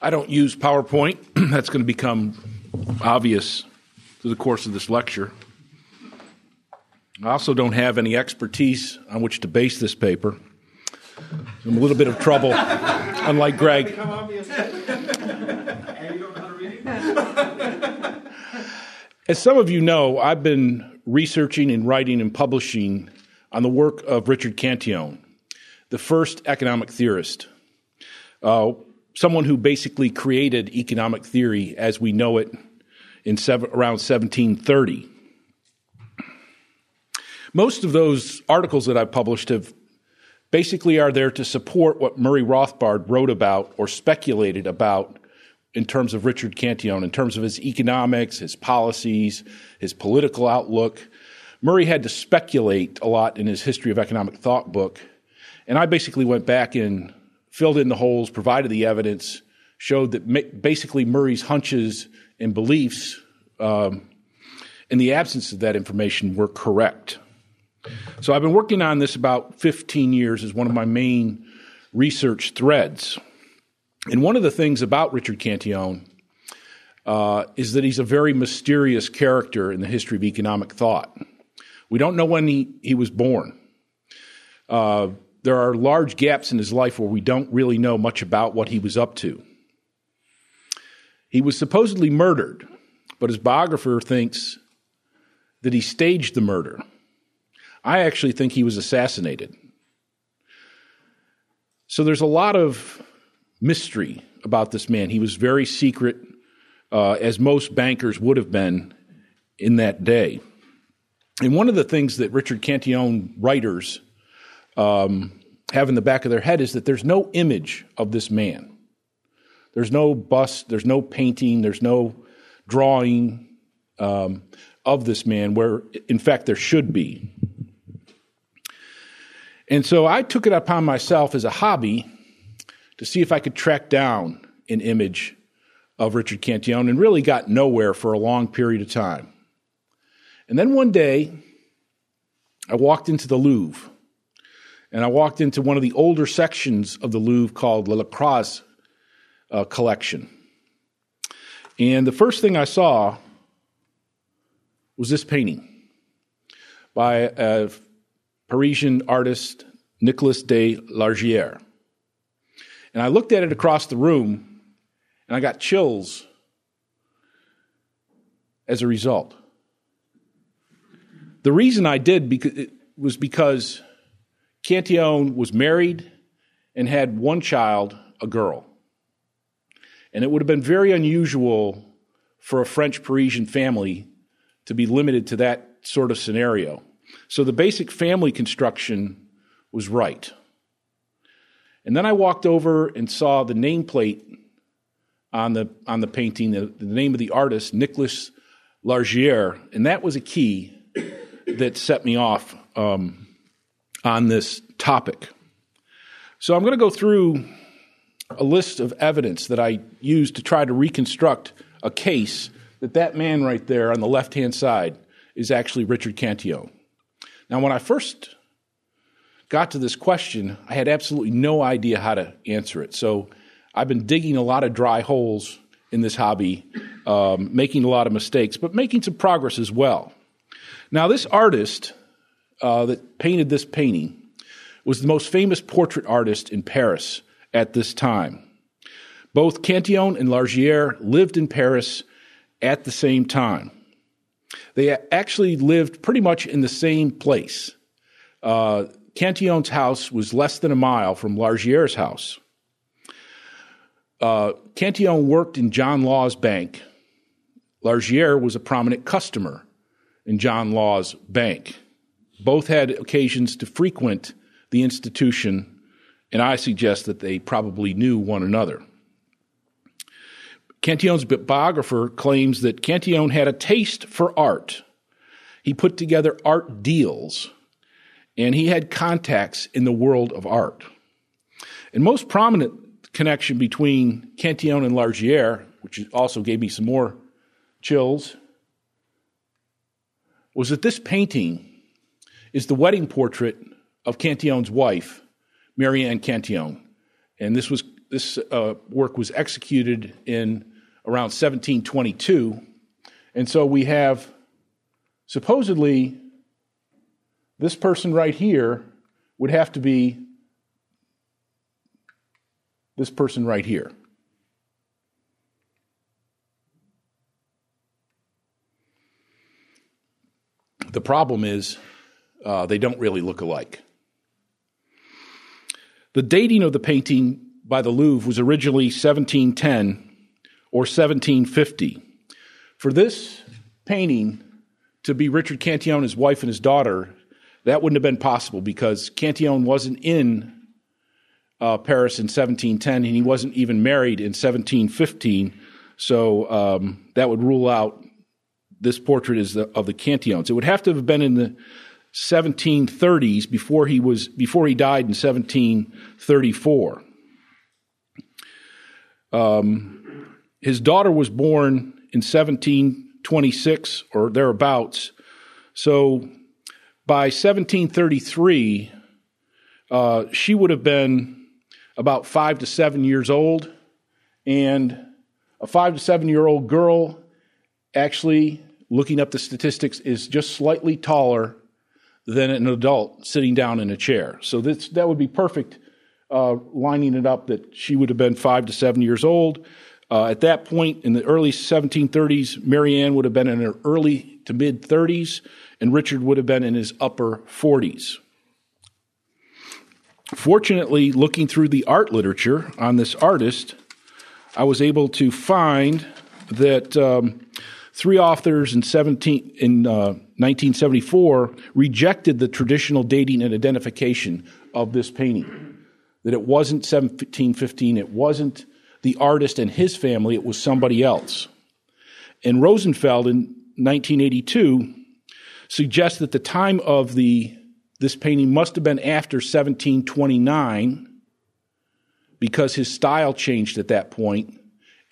I don't use PowerPoint. That's going to become obvious through the course of this lecture. I also don't have any expertise on which to base this paper. I'm a little bit of trouble, unlike Greg. As some of you know, I've been researching and writing and publishing on the work of Richard Cantillon, the first economic theorist, uh, someone who basically created economic theory as we know it in around 1730. Most of those articles that I've published have basically are there to support what Murray Rothbard wrote about or speculated about in terms of Richard Cantillon, in terms of his economics, his policies, his political outlook. Murray had to speculate a lot in his History of Economic Thought book. And I basically went back and filled in the holes, provided the evidence, showed that basically Murray's hunches and beliefs, um, in the absence of that information, were correct. So I've been working on this about 15 years as one of my main research threads. And one of the things about Richard Cantillon uh, is that he's a very mysterious character in the history of economic thought. We don't know when he, he was born. Uh, there are large gaps in his life where we don't really know much about what he was up to. He was supposedly murdered, but his biographer thinks that he staged the murder. I actually think he was assassinated. So there's a lot of mystery about this man. He was very secret, uh, as most bankers would have been in that day. And one of the things that Richard Cantillon writers um, have in the back of their head is that there's no image of this man. There's no bust, there's no painting, there's no drawing um, of this man, where in fact there should be. And so I took it upon myself as a hobby to see if I could track down an image of Richard Cantillon and really got nowhere for a long period of time. And then one day, I walked into the Louvre and I walked into one of the older sections of the Louvre called the La Caze uh, collection. And the first thing I saw was this painting by a Parisian artist, Nicolas de Largillière. And I looked at it across the room and I got chills as a result. The reason I did because, was because Cantillon was married and had one child, a girl. And it would have been very unusual for a French Parisian family to be limited to that sort of scenario. So the basic family construction was right. And then I walked over and saw the nameplate on the on the painting, the, the name of the artist, Nicholas Largillière, and that was a key that set me off um, on this topic. So I'm going to go through a list of evidence that I used to try to reconstruct a case that that man right there on the left hand side is actually Richard Cantillon. Now, when I first got to this question, I had absolutely no idea how to answer it. So I've been digging a lot of dry holes in this hobby, um, making a lot of mistakes, but making some progress as well. Now, this artist uh, that painted this painting was the most famous portrait artist in Paris at this time. Both Cantillon and Largillière lived in Paris at the same time. They actually lived pretty much in the same place. Uh, Cantillon's house was less than a mile from Largillière's house. Uh, Cantillon worked in John Law's bank. Largillière was a prominent customer in John Law's bank. Both had occasions to frequent the institution, and I suggest that they probably knew one another. Cantillon's biographer claims that Cantillon had a taste for art. He put together art deals and he had contacts in the world of art. And most prominent connection between Cantillon and Largillière, which also gave me some more chills, was that this painting is the wedding portrait of Cantillon's wife, Marianne Cantillon. And this was this uh, work was executed in around 1722. And so we have supposedly this person right here would have to be this person right here. The problem is uh, they don't really look alike. The dating of the painting by the Louvre was originally 1710 or 1750. For this painting to be Richard Cantillon, his wife, and his daughter, that wouldn't have been possible because Cantillon wasn't in uh, Paris in 1710 and he wasn't even married in 1715. So um, that would rule out this portrait is the, of the Cantillons. It would have to have been in the 1730s before he was before he died in 1734. Um, his daughter was born in 1726 or thereabouts. So by 1733, uh, she would have been about five to seven years old, and a five to seven year old girl actually, looking up the statistics, is just slightly taller than an adult sitting down in a chair. So this, that would be perfect, uh, lining it up that she would have been five to seven years old. Uh, at that point, in the early 1730s, Marianne would have been in her early to mid 30s, and Richard would have been in his upper 40s. Fortunately, looking through the art literature on this artist, I was able to find that um, three authors in, 17, in uh, 1974 rejected the traditional dating and identification of this painting. That it wasn't 1715, it wasn't the artist and his family, it was somebody else. And Rosenfeld in 1982 suggests that the time of the this painting must have been after 1729 because his style changed at that point,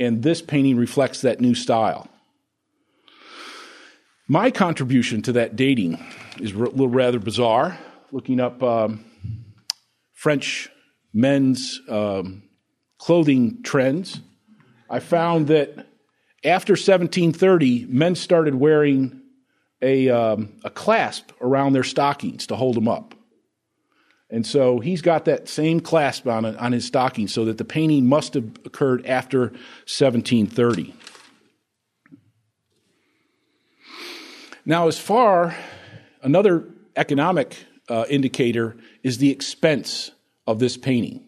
and this painting reflects that new style. My contribution to that dating is a little rather bizarre. Looking up um, French men's um, clothing trends, I found that after 1730, men started wearing a, um, a clasp around their stockings to hold them up. And so he's got that same clasp on, on his stocking, so that the painting must have occurred after 1730. Now, as far, another economic uh, indicator is the expense of this painting.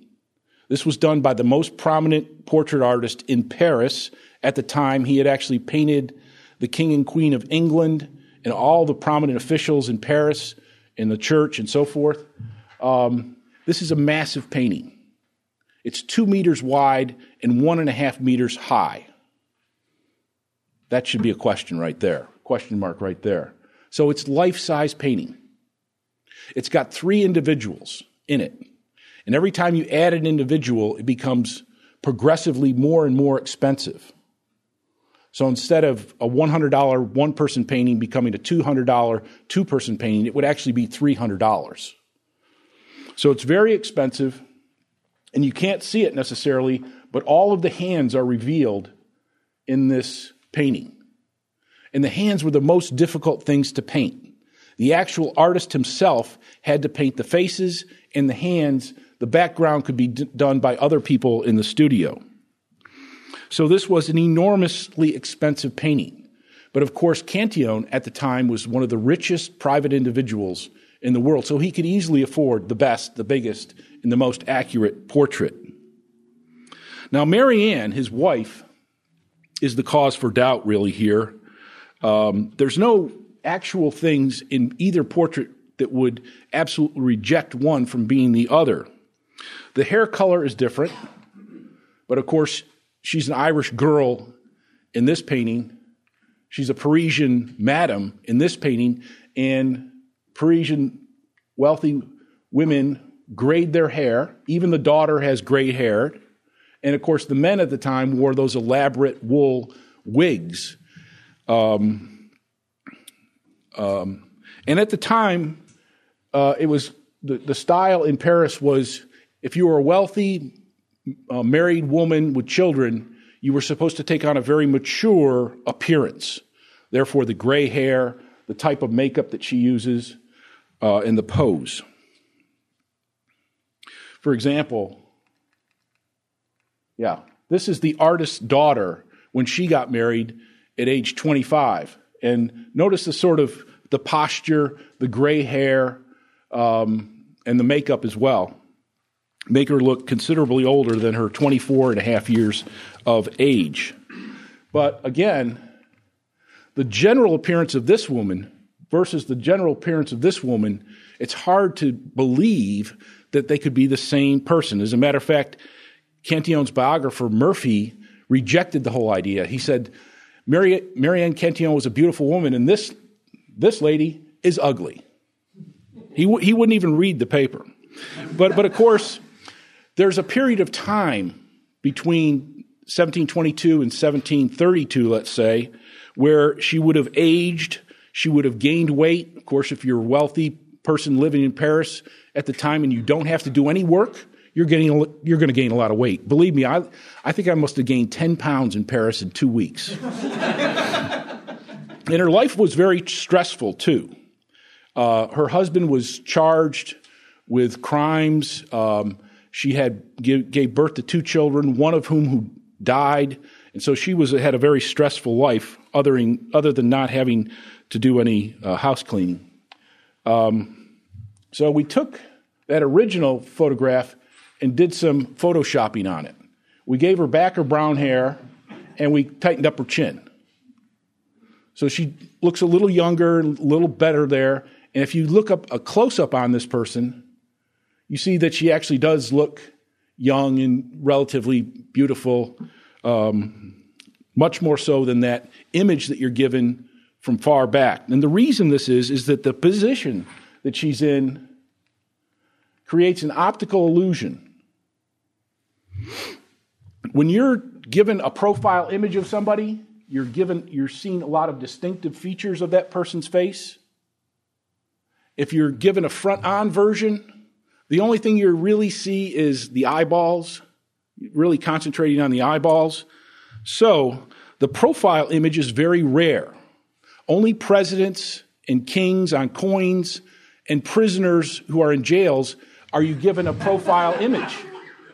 This was done by the most prominent portrait artist in Paris at the time. He had actually painted the King and Queen of England and all the prominent officials in Paris, in the church, and so forth. Um, this is a massive painting. It's two meters wide and one and a half meters high. That should be a question right there question mark right there. So it's life size painting. It's got three individuals in it. And every time you add an individual, it becomes progressively more and more expensive. So instead of a $100 one person painting becoming a $200 two person painting, it would actually be $300. So it's very expensive, and you can't see it necessarily, but all of the hands are revealed in this painting and the hands were the most difficult things to paint. The actual artist himself had to paint the faces and the hands. The background could be d- done by other people in the studio. So this was an enormously expensive painting. But of course, Cantillon at the time was one of the richest private individuals in the world, so he could easily afford the best, the biggest, and the most accurate portrait. Now, Marianne, his wife, is the cause for doubt, really, here. Um, there's no actual things in either portrait that would absolutely reject one from being the other. The hair color is different, but of course, she's an Irish girl in this painting. She's a Parisian madam in this painting, and Parisian wealthy women grayed their hair. Even the daughter has gray hair. And of course, the men at the time wore those elaborate wool wigs um, um, and at the time, uh, it was the, the style in Paris was if you were a wealthy, a married woman with children, you were supposed to take on a very mature appearance. Therefore, the gray hair, the type of makeup that she uses, uh, and the pose. For example, yeah, this is the artist's daughter when she got married at age 25. And notice the sort of the posture, the gray hair, um, and the makeup as well make her look considerably older than her 24 and a half years of age. But again, the general appearance of this woman versus the general appearance of this woman, it's hard to believe that they could be the same person. As a matter of fact, Cantillon's biographer, Murphy, rejected the whole idea. He said, Mary, Marianne Cantillon was a beautiful woman, and this, this lady is ugly. He, he wouldn't even read the paper. But, but of course, there's a period of time between 1722 and 1732, let's say, where she would have aged, she would have gained weight. Of course, if you're a wealthy person living in Paris at the time and you don't have to do any work, you're getting you're going to gain a lot of weight. Believe me, I I think I must have gained 10 pounds in Paris in 2 weeks. and her life was very stressful too. Uh, her husband was charged with crimes. Um, she had give, gave birth to two children, one of whom who died, and so she was had a very stressful life, other than, other than not having to do any uh, house cleaning. Um, so we took that original photograph and did some photoshopping on it. We gave her back her brown hair, and we tightened up her chin. So she looks a little younger, a little better there. And if you look up a close up on this person, you see that she actually does look young and relatively beautiful, um, much more so than that image that you're given from far back. And the reason this is, is that the position that she's in creates an optical illusion. When you're given a profile image of somebody, you're given you're seeing a lot of distinctive features of that person's face. If you're given a front on version, the only thing you really see is the eyeballs, really concentrating on the eyeballs. So the profile image is very rare. Only presidents and kings on coins and prisoners who are in jails are you given a profile image.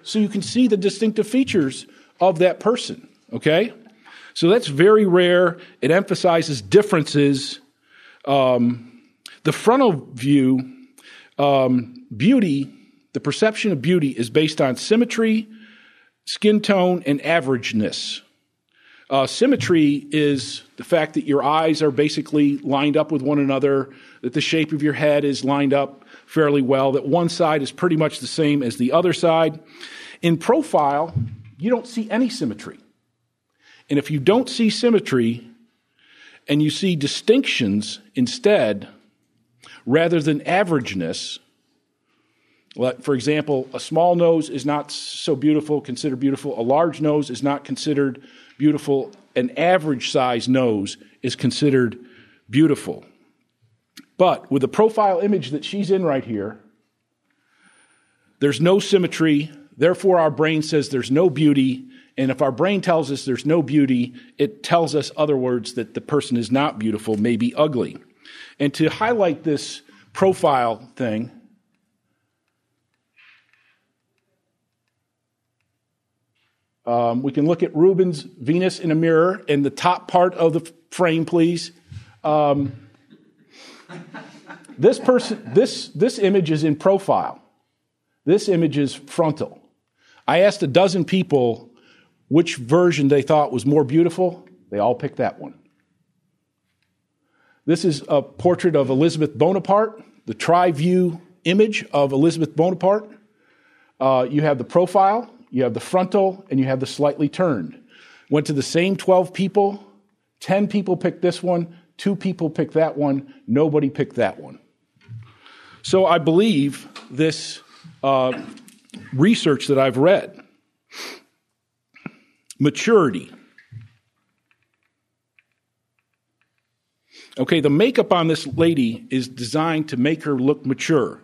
So you can see the distinctive features of that person, okay? So that's very rare. It emphasizes differences. Um, the frontal view um, beauty, the perception of beauty is based on symmetry, skin tone, and averageness. Uh, symmetry is the fact that your eyes are basically lined up with one another, that the shape of your head is lined up fairly well, that one side is pretty much the same as the other side. In profile, you don't see any symmetry. And if you don't see symmetry and you see distinctions instead, rather than averageness. For example, a small nose is not so beautiful, considered beautiful. A large nose is not considered beautiful. An average size nose is considered beautiful. But with the profile image that she's in right here, there's no symmetry. Therefore, our brain says there's no beauty. And if our brain tells us there's no beauty, it tells us other words that the person is not beautiful, maybe ugly. And to highlight this profile thing, um, we can look at Rubens' Venus in a Mirror in the top part of the frame, please. Um, this person, this, this image is in profile. This image is frontal. I asked a dozen people which version they thought was more beautiful. They all picked that one. This is a portrait of Elizabeth Bonaparte, the tri view image of Elizabeth Bonaparte. Uh, you have the profile, you have the frontal, and you have the slightly turned. Went to the same 12 people. 10 people picked this one, two people picked that one, nobody picked that one. So I believe this uh, research that I've read. Maturity. Okay, the makeup on this lady is designed to make her look mature.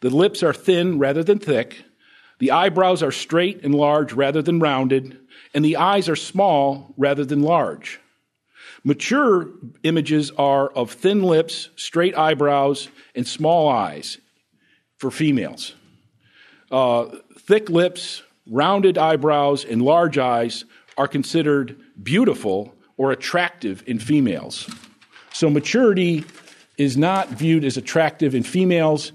The lips are thin rather than thick. The eyebrows are straight and large rather than rounded, and the eyes are small rather than large. Mature images are of thin lips, straight eyebrows, and small eyes for females. Uh, thick lips, rounded eyebrows, and large eyes are considered beautiful or attractive in females. So maturity is not viewed as attractive in females,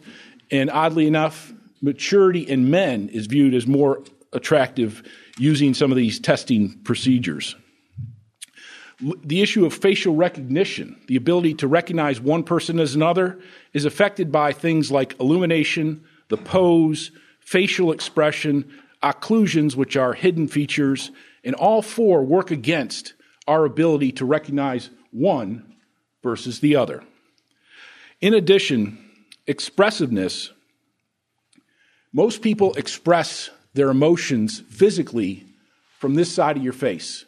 and oddly enough, maturity in men is viewed as more attractive using some of these testing procedures. The issue of facial recognition, the ability to recognize one person as another, is affected by things like illumination, the pose, facial expression, occlusions, which are hidden features, and all four work against our ability to recognize one versus the other. In addition, expressiveness most people express their emotions physically from this side of your face.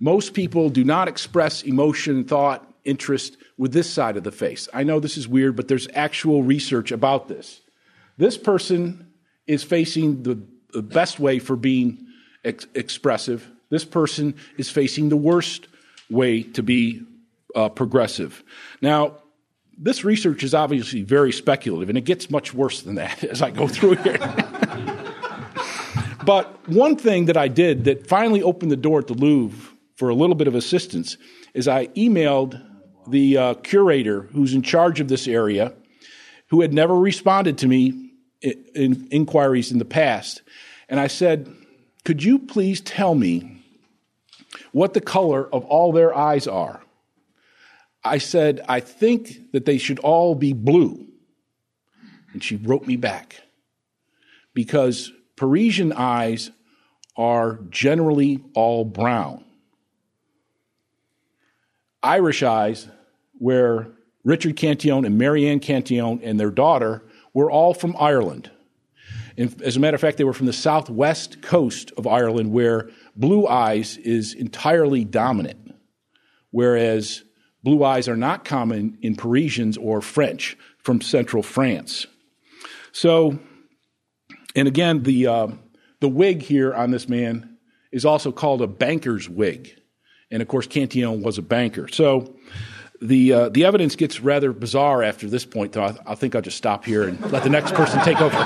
Most people do not express emotion, thought, interest with this side of the face. I know this is weird, but there's actual research about this. This person is facing the, the best way for being ex- expressive. This person is facing the worst way to be uh, progressive. Now, this research is obviously very speculative, and it gets much worse than that as I go through here. but one thing that I did that finally opened the door at the Louvre for a little bit of assistance is I emailed the uh, curator who's in charge of this area, who had never responded to me in, in inquiries in the past, and I said, Could you please tell me what the color of all their eyes are? I said, I think that they should all be blue. And she wrote me back because Parisian eyes are generally all brown. Irish eyes, where Richard Cantillon and Marianne Cantillon and their daughter were all from Ireland. And as a matter of fact, they were from the southwest coast of Ireland, where blue eyes is entirely dominant, whereas Blue eyes are not common in Parisians or French from central France. So, and again, the, uh, the wig here on this man is also called a banker's wig. And of course, Cantillon was a banker. So the, uh, the evidence gets rather bizarre after this point, though. I, I think I'll just stop here and let the next person take over.